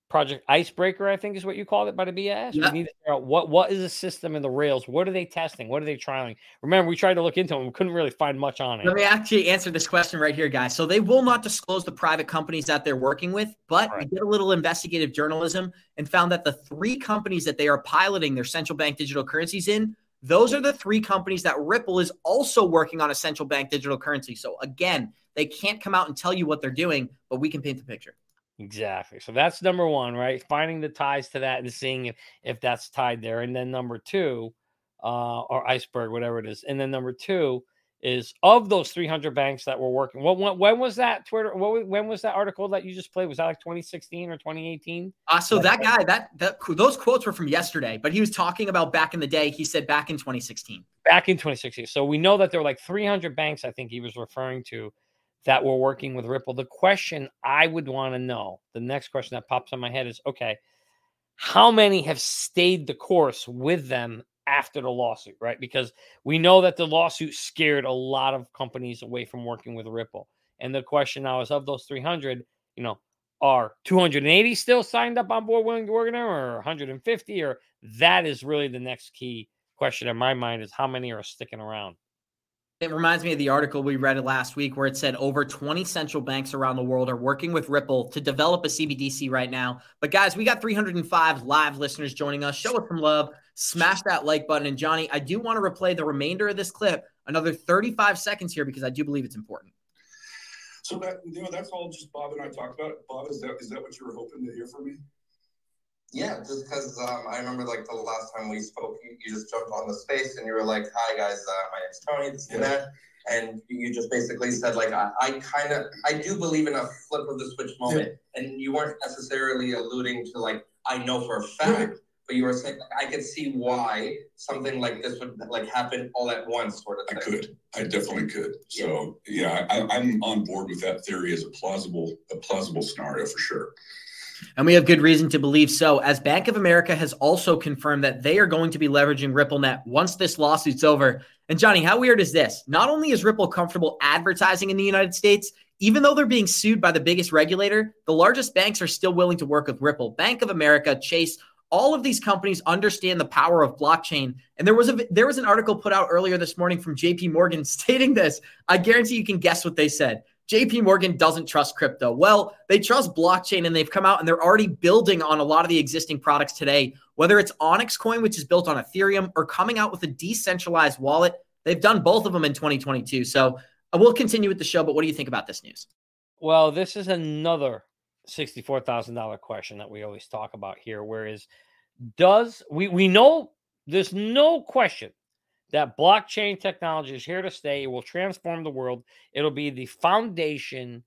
Project Icebreaker, I think is what you called it by the BIS. Yeah. We need to figure out what what is the system in the rails. What are they testing? What are they trialing? Remember, we tried to look into them. We couldn't really find much on it. Let me actually answer this question right here, guys. So they will not disclose the private companies that they're working with, but we did a little investigative journalism and found that the three companies that they are piloting their central bank digital currencies in, those are the three companies that Ripple is also working on a central bank digital currency. So again, they can't come out and tell you what they're doing, but we can paint the picture. Exactly. So that's number one, right? Finding the ties to that and seeing if if that's tied there. And then number two, uh, or iceberg, whatever it is. And then number two is of those 300 banks that were working. What when, when was that Twitter? What when was that article that you just played? Was that like 2016 or 2018? Uh, so that guy, that that those quotes were from yesterday, but he was talking about back in the day. He said back in 2016. Back in 2016. So we know that there were like 300 banks. I think he was referring to that were working with Ripple. The question I would want to know, the next question that pops in my head is, okay, how many have stayed the course with them after the lawsuit, right? Because we know that the lawsuit scared a lot of companies away from working with Ripple. And the question now is of those 300, you know, are 280 still signed up on board willing to work them or 150 or that is really the next key question in my mind is how many are sticking around. It reminds me of the article we read last week where it said over 20 central banks around the world are working with Ripple to develop a CBDC right now. But guys, we got 305 live listeners joining us. Show us some love. Smash that like button. And Johnny, I do want to replay the remainder of this clip, another 35 seconds here, because I do believe it's important. So that you know that's all just Bob and I talked about. Bob, is that is that what you were hoping to hear from me? Yeah, just because um, I remember like the last time we spoke, you, you just jumped on the space and you were like, "Hi guys, uh, my name's Tony, this and that," and you just basically said like, "I, I kind of, I do believe in a flip of the switch moment," and you weren't necessarily alluding to like, "I know for a fact," but you were saying I could see why something like this would like happen all at once, sort of I could. I definitely could. So yeah, I, I'm on board with that theory as a plausible a plausible scenario for sure. And we have good reason to believe so, as Bank of America has also confirmed that they are going to be leveraging RippleNet once this lawsuit's over. And Johnny, how weird is this? Not only is Ripple comfortable advertising in the United States, even though they're being sued by the biggest regulator, the largest banks are still willing to work with Ripple. Bank of America, Chase, all of these companies understand the power of blockchain. And there was a there was an article put out earlier this morning from JP Morgan stating this. I guarantee you can guess what they said. JP Morgan doesn't trust crypto. Well, they trust blockchain and they've come out and they're already building on a lot of the existing products today, whether it's Onyx Coin, which is built on Ethereum, or coming out with a decentralized wallet. They've done both of them in 2022. So uh, we'll continue with the show, but what do you think about this news? Well, this is another sixty-four thousand dollar question that we always talk about here. Whereas, does we we know there's no question that blockchain technology is here to stay. It will transform the world. It'll be the foundation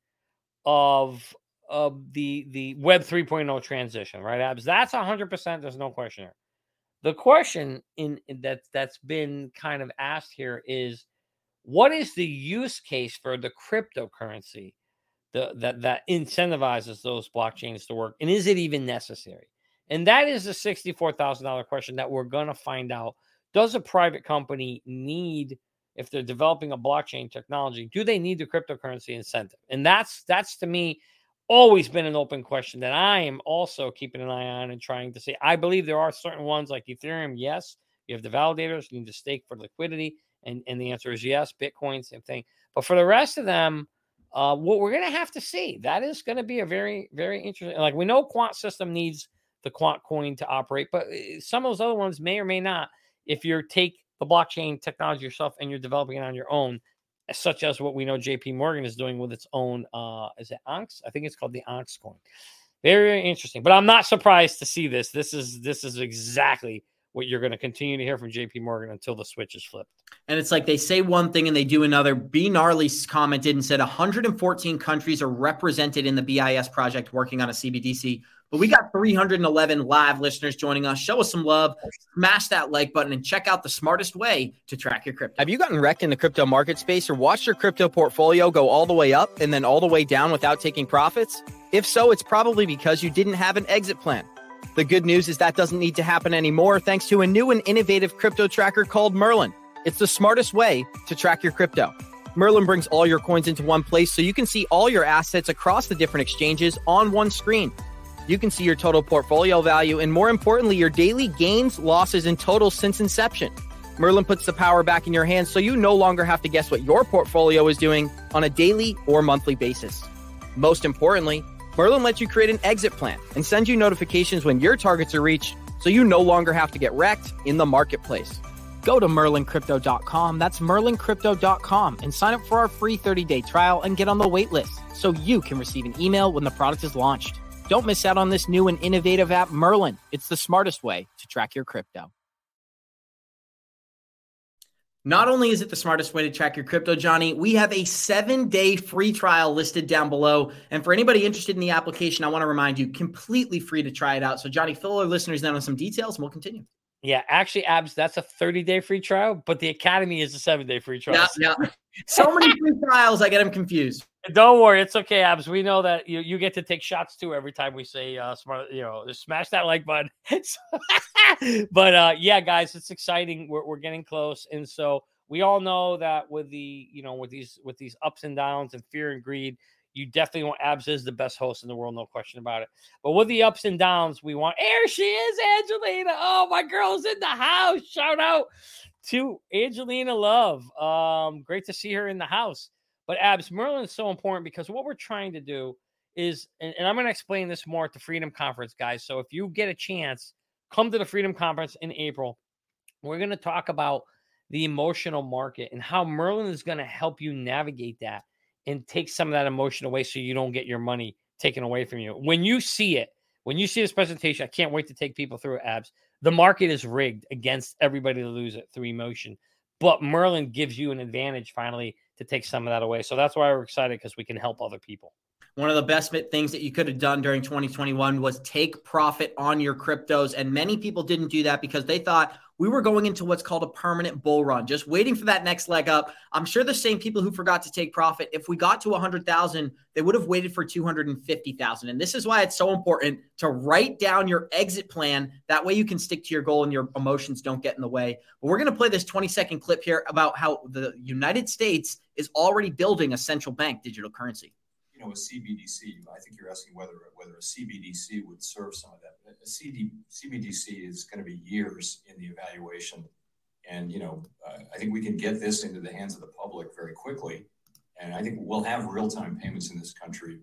of of the the Web 3.0 transition, right? Abs? That's hundred percent. There's no question there. The question in in that that's been kind of asked here is, what is the use case for the cryptocurrency? the, that that incentivizes those blockchains to work and is it even necessary and that is the $64000 question that we're to find out does a private company need if they're developing a blockchain technology do they need the cryptocurrency incentive? And that's that's to me always been an open question that i am also keeping an eye on and trying to say i believe there are certain ones like ethereum yes. You have the validators you need to stake for liquidity and and the answer is yes bitcoin same thing. But for the rest of them uh, what we're going to have to see that is going to be a very very interesting like we know quant system needs the quant coin to operate but uh, some of those other ones may or may not if you take the blockchain technology yourself and you're developing it on your own such as what we know jp morgan is doing with its own uh is it Onyx i think it's called the Onyx coin. Very, very interesting but i'm not surprised to see this. This is this is exactly what you're going to continue to hear from jp morgan until the switch is flipped And it's like they say one thing and they do another. B. Gnarly commented and said 114 countries are represented in the BIS project working on a CBDC. But we got 311 live listeners joining us. Show us some love, smash that like button, and check out the smartest way to track your crypto. Have you gotten wrecked in the crypto market space or watched your crypto portfolio go all the way up and then all the way down without taking profits? If so, it's probably because you didn't have an exit plan. The good news is that doesn't need to happen anymore thanks to a new and innovative crypto tracker called Merlin. It's the smartest way to track your crypto. Merlin brings all your coins into one place so you can see all your assets across the different exchanges on one screen. You can see your total portfolio value and, more importantly, your daily gains, losses, and totals since inception. Merlin puts the power back in your hands so you no longer have to guess what your portfolio is doing on a daily or monthly basis. Most importantly, Merlin lets you create an exit plan and sends you notifications when your targets are reached so you no longer have to get wrecked in the marketplace. Go to merlincrypto.com, that's merlincrypto.com, and sign up for our free 30 day trial and get on the wait list so you can receive an email when the product is launched. Don't miss out on this new and innovative app, Merlin. It's the smartest way to track your crypto. Not only is it the smartest way to track your crypto, Johnny, we have a seven day free trial listed down below. And for anybody interested in the application, I want to remind you completely free to try it out. So, Johnny, fill our listeners in on some details and we'll continue. Yeah, actually, Abs, that's a 30 day free trial, but the Academy is a seven day free trial. Yeah, yeah. So many free trials, I get them confused. Don't worry, it's okay, Abs. We know that you, you get to take shots too every time we say uh smart, you know, smash that like button. but uh yeah, guys, it's exciting. We're we're getting close. And so we all know that with the, you know, with these with these ups and downs and fear and greed, you definitely want Abs is the best host in the world, no question about it. But with the ups and downs, we want here she is, Angelina. Oh, my girl's in the house. Shout out to Angelina Love. Um, great to see her in the house. But Abs Merlin is so important because what we're trying to do is, and, and I'm going to explain this more at the Freedom Conference, guys. So if you get a chance, come to the Freedom Conference in April. We're going to talk about the emotional market and how Merlin is going to help you navigate that and take some of that emotion away so you don't get your money taken away from you. When you see it, when you see this presentation, I can't wait to take people through it, abs. The market is rigged against everybody to lose it through emotion. But Merlin gives you an advantage finally to take some of that away. So that's why we're excited because we can help other people. One of the best things that you could have done during 2021 was take profit on your cryptos. And many people didn't do that because they thought we were going into what's called a permanent bull run, just waiting for that next leg up. I'm sure the same people who forgot to take profit, if we got to 100,000, they would have waited for 250,000. And this is why it's so important to write down your exit plan. That way you can stick to your goal and your emotions don't get in the way. But we're going to play this 20 second clip here about how the United States is already building a central bank digital currency you know, a CBDC. I think you're asking whether whether a CBDC would serve some of that. A CD, CBDC is going to be years in the evaluation, and you know, uh, I think we can get this into the hands of the public very quickly, and I think we'll have real time payments in this country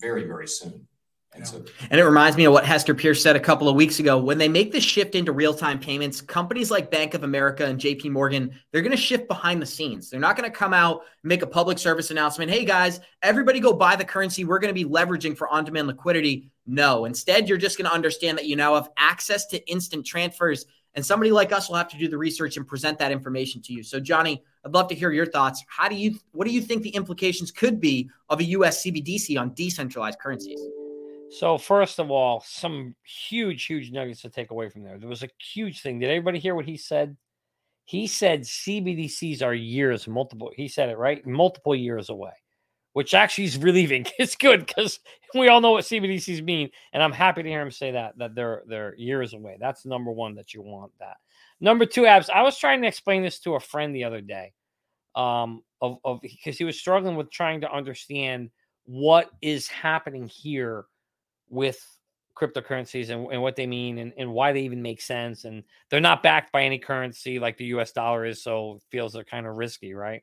very very soon. And, so, and it reminds me of what Hester Peirce said a couple of weeks ago. When they make the shift into real time payments, companies like Bank of America and JP Morgan, they're going to shift behind the scenes. They're not going to come out make a public service announcement. Hey guys, everybody go buy the currency we're going to be leveraging for on demand liquidity. No, instead, you're just going to understand that you now have access to instant transfers. And somebody like us will have to do the research and present that information to you. So, Johnny, I'd love to hear your thoughts. How do you, what do you think the implications could be of a US CBDC on decentralized currencies? So first of all, some huge, huge nuggets to take away from there. There was a huge thing. Did everybody hear what he said? He said CBDCs are years, multiple. He said it right, multiple years away, which actually is relieving. It's good because we all know what CBDCs mean, and I'm happy to hear him say that that they're they're years away. That's number one that you want that. Number two, abs. I was trying to explain this to a friend the other day, um, of of because he was struggling with trying to understand what is happening here with cryptocurrencies and, and what they mean and, and why they even make sense. And they're not backed by any currency like the US dollar is, so feels they're kind of risky, right?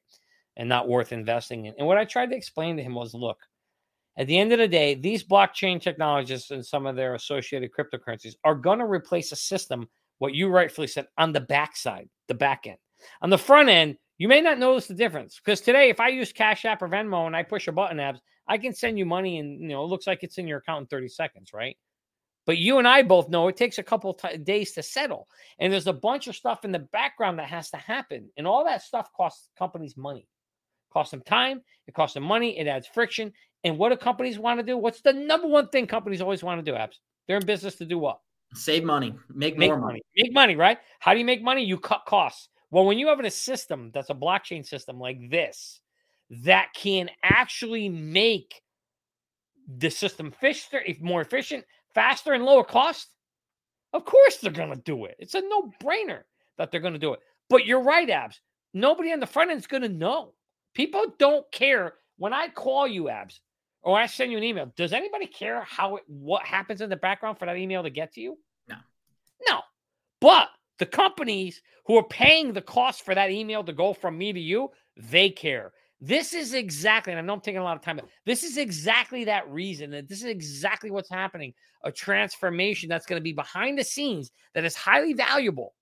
And not worth investing in. And what I tried to explain to him was look, at the end of the day, these blockchain technologists and some of their associated cryptocurrencies are going to replace a system, what you rightfully said, on the backside, the back end. On the front end, you may not notice the difference because today, if I use Cash App or Venmo and I push a button, abs, I can send you money and you know it looks like it's in your account in 30 seconds, right? But you and I both know it takes a couple t- days to settle, and there's a bunch of stuff in the background that has to happen, and all that stuff costs companies money, costs them time, it costs them money, it adds friction. And what do companies want to do? What's the number one thing companies always want to do? Abs. They're in business to do what? Save money, make, make more money. money, make money, right? How do you make money? You cut costs. Well, when you have a system that's a blockchain system like this, that can actually make the system faster, if more efficient, faster, and lower cost, of course they're going to do it. It's a no brainer that they're going to do it. But you're right, Abs. Nobody on the front end is going to know People don't care when I call you, abs, or I send you an email. Does anybody care how it, what happens in the background for that email to get to you? No. No. But the companies who are paying the cost for that email to go from me to you, they care. This is exactly, and I know I'm taking a lot of time, but this is exactly that reason that this is exactly what's happening. A transformation that's going to be behind the scenes that is highly valuable,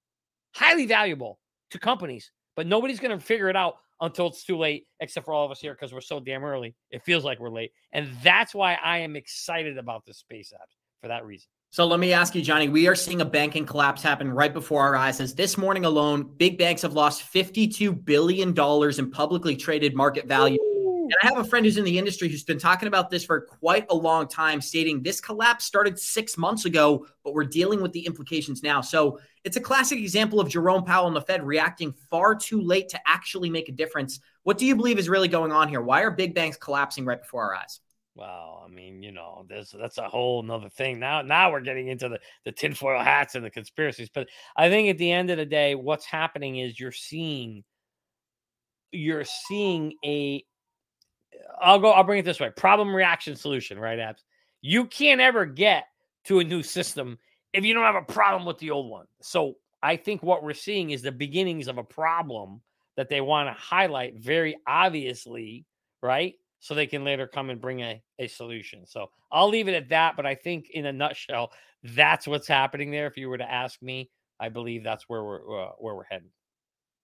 highly valuable to companies, but nobody's going to figure it out until it's too late, except for all of us here because we're so damn early. It feels like we're late. And that's why I am excited about this space app for that reason. So let me ask you, Johnny. We are seeing a banking collapse happen right before our eyes. As this morning alone, big banks have lost $52 billion in publicly traded market value. And I have a friend who's in the industry who's been talking about this for quite a long time, stating this collapse started six months ago, but we're dealing with the implications now. So it's a classic example of Jerome Powell and the Fed reacting far too late to actually make a difference. What do you believe is really going on here? Why are big banks collapsing right before our eyes? Well, I mean, you know, there's that's a whole nother thing. Now, now we're getting into the the tinfoil hats and the conspiracies. But I think at the end of the day, what's happening is you're seeing you're seeing a I'll go, I'll bring it this way. Problem reaction solution, right, Abs? You can't ever get to a new system if you don't have a problem with the old one. So I think what we're seeing is the beginnings of a problem that they want to highlight very obviously, right? So they can later come and bring a, a solution. So I'll leave it at that. But I think in a nutshell, that's what's happening there. If you were to ask me, I believe that's where we're uh, where we're heading.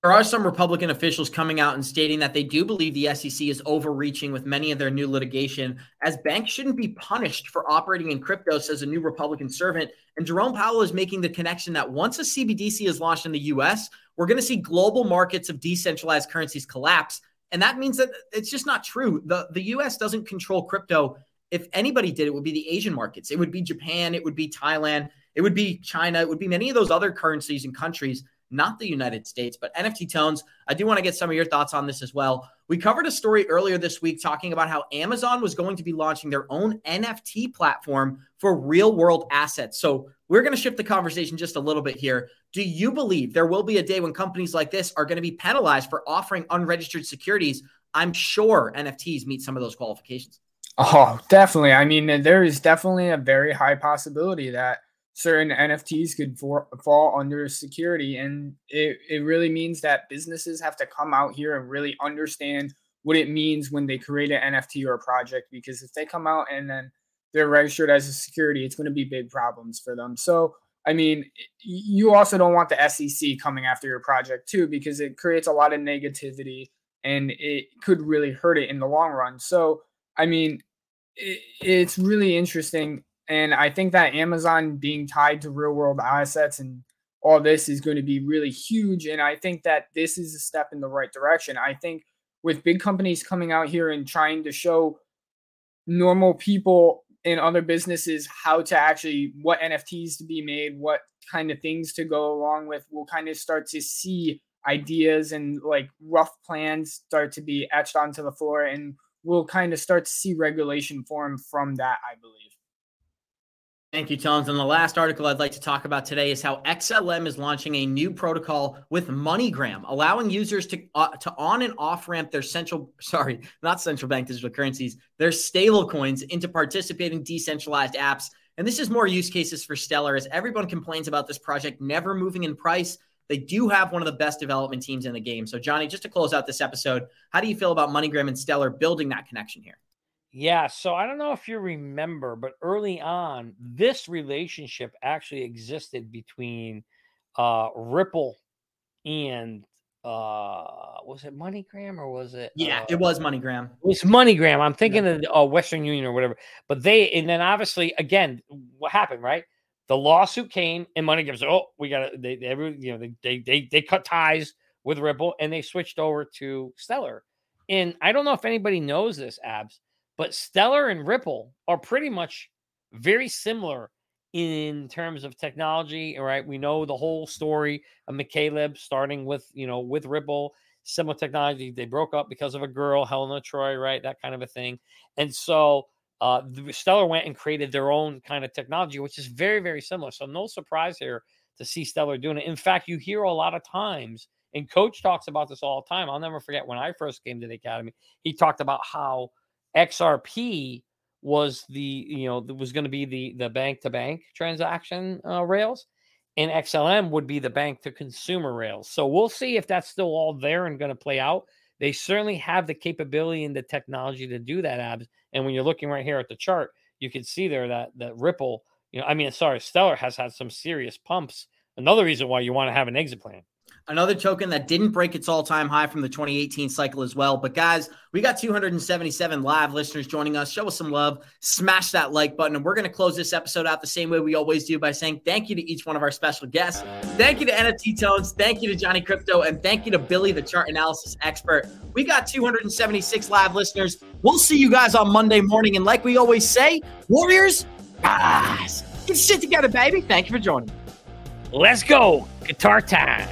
There are some Republican officials coming out and stating that they do believe the SEC is overreaching with many of their new litigation, as banks shouldn't be punished for operating in crypto, says a new Republican servant. And Jerome Powell is making the connection that once a CBDC is launched in the US, we're going to see global markets of decentralized currencies collapse. And that means that it's just not true. The, the US doesn't control crypto. If anybody did, it would be the Asian markets. It would be Japan. It would be Thailand. It would be China. It would be many of those other currencies and countries, not the United States. But NFT Tones, I do want to get some of your thoughts on this as well. We covered a story earlier this week talking about how Amazon was going to be launching their own NFT platform for real world assets. So we're going to shift the conversation just a little bit here. Do you believe there will be a day when companies like this are going to be penalized for offering unregistered securities? I'm sure NFTs meet some of those qualifications. Oh, definitely. I mean, there is definitely a very high possibility that certain NFTs could for, fall under security. And it, it really means that businesses have to come out here and really understand what it means when they create an NFT or a project. Because if they come out and then they're registered as a security, it's going to be big problems for them. So, I mean, you also don't want the SEC coming after your project too, because it creates a lot of negativity and it could really hurt it in the long run. So, I mean, it, it's really interesting. And I think that Amazon being tied to real world assets and all this is going to be really huge. And I think that this is a step in the right direction. I think with big companies coming out here and trying to show normal people in other businesses how to actually what NFTs to be made, what kind of things to go along with. We'll kind of start to see ideas and like rough plans start to be etched onto the floor, and we'll kind of start to see regulation form from that, I believe. Thank you, Tones. And the last article I'd like to talk about today is how XLM is launching a new protocol with MoneyGram, allowing users to uh, to on and off ramp their central sorry, not central bank digital currencies, their stable coins into participating decentralized apps. And this is more use cases for Stellar as everyone complains about this project never moving in price. They do have one of the best development teams in the game. So, Johnny, just to close out this episode, how do you feel about MoneyGram and Stellar building that connection here? Yeah, so I don't know if you remember, but early on, this relationship actually existed between uh Ripple and uh was it MoneyGram or was it Yeah, uh, it was MoneyGram. It was MoneyGram. I'm thinking of uh, Western Union or whatever. But they and then obviously again, what happened, right? The lawsuit came and MoneyGram said, "Oh, we got to they, they every you know they, they they they cut ties with Ripple and they switched over to Stellar." And I don't know if anybody knows this, Abs, but Stellar and Ripple are pretty much very similar in terms of technology. All right. We know the whole story of McCaleb starting with, you know, with Ripple, similar technology. They broke up because of a girl, Helena Troy, right? That kind of a thing. And so uh, Stellar went and created their own kind of technology, which is very, very similar. So no surprise here to see Stellar doing it. In fact, you hear a lot of times And coach talks about this all the time. I'll never forget when I first came to the academy, he talked about how XRP was the, you know, was going to be the the bank to bank transaction uh, rails and XLM would be the bank to consumer rails. So we'll see if that's still all there and going to play out. They certainly have the capability and the technology to do that, abs. And when you're looking right here at the chart, you can see there that that Ripple, you know, I mean, sorry, Stellar has had some serious pumps. Another reason why you want to have an exit plan. Another token that didn't break its all time high from the 2018 cycle as well. But guys, we got 277 live listeners joining us. Show us some love, smash that like button. And we're going to close this episode out the same way we always do by saying thank you to each one of our special guests. Thank you to NFT Tones. Thank you to Johnny Krypto. And thank you to Billy, the chart analysis expert. We got 276 live listeners. We'll see you guys on Monday morning. And like we always say, Warriors, guys, get shit together, baby. Thank you for joining. Let's go. Guitar time.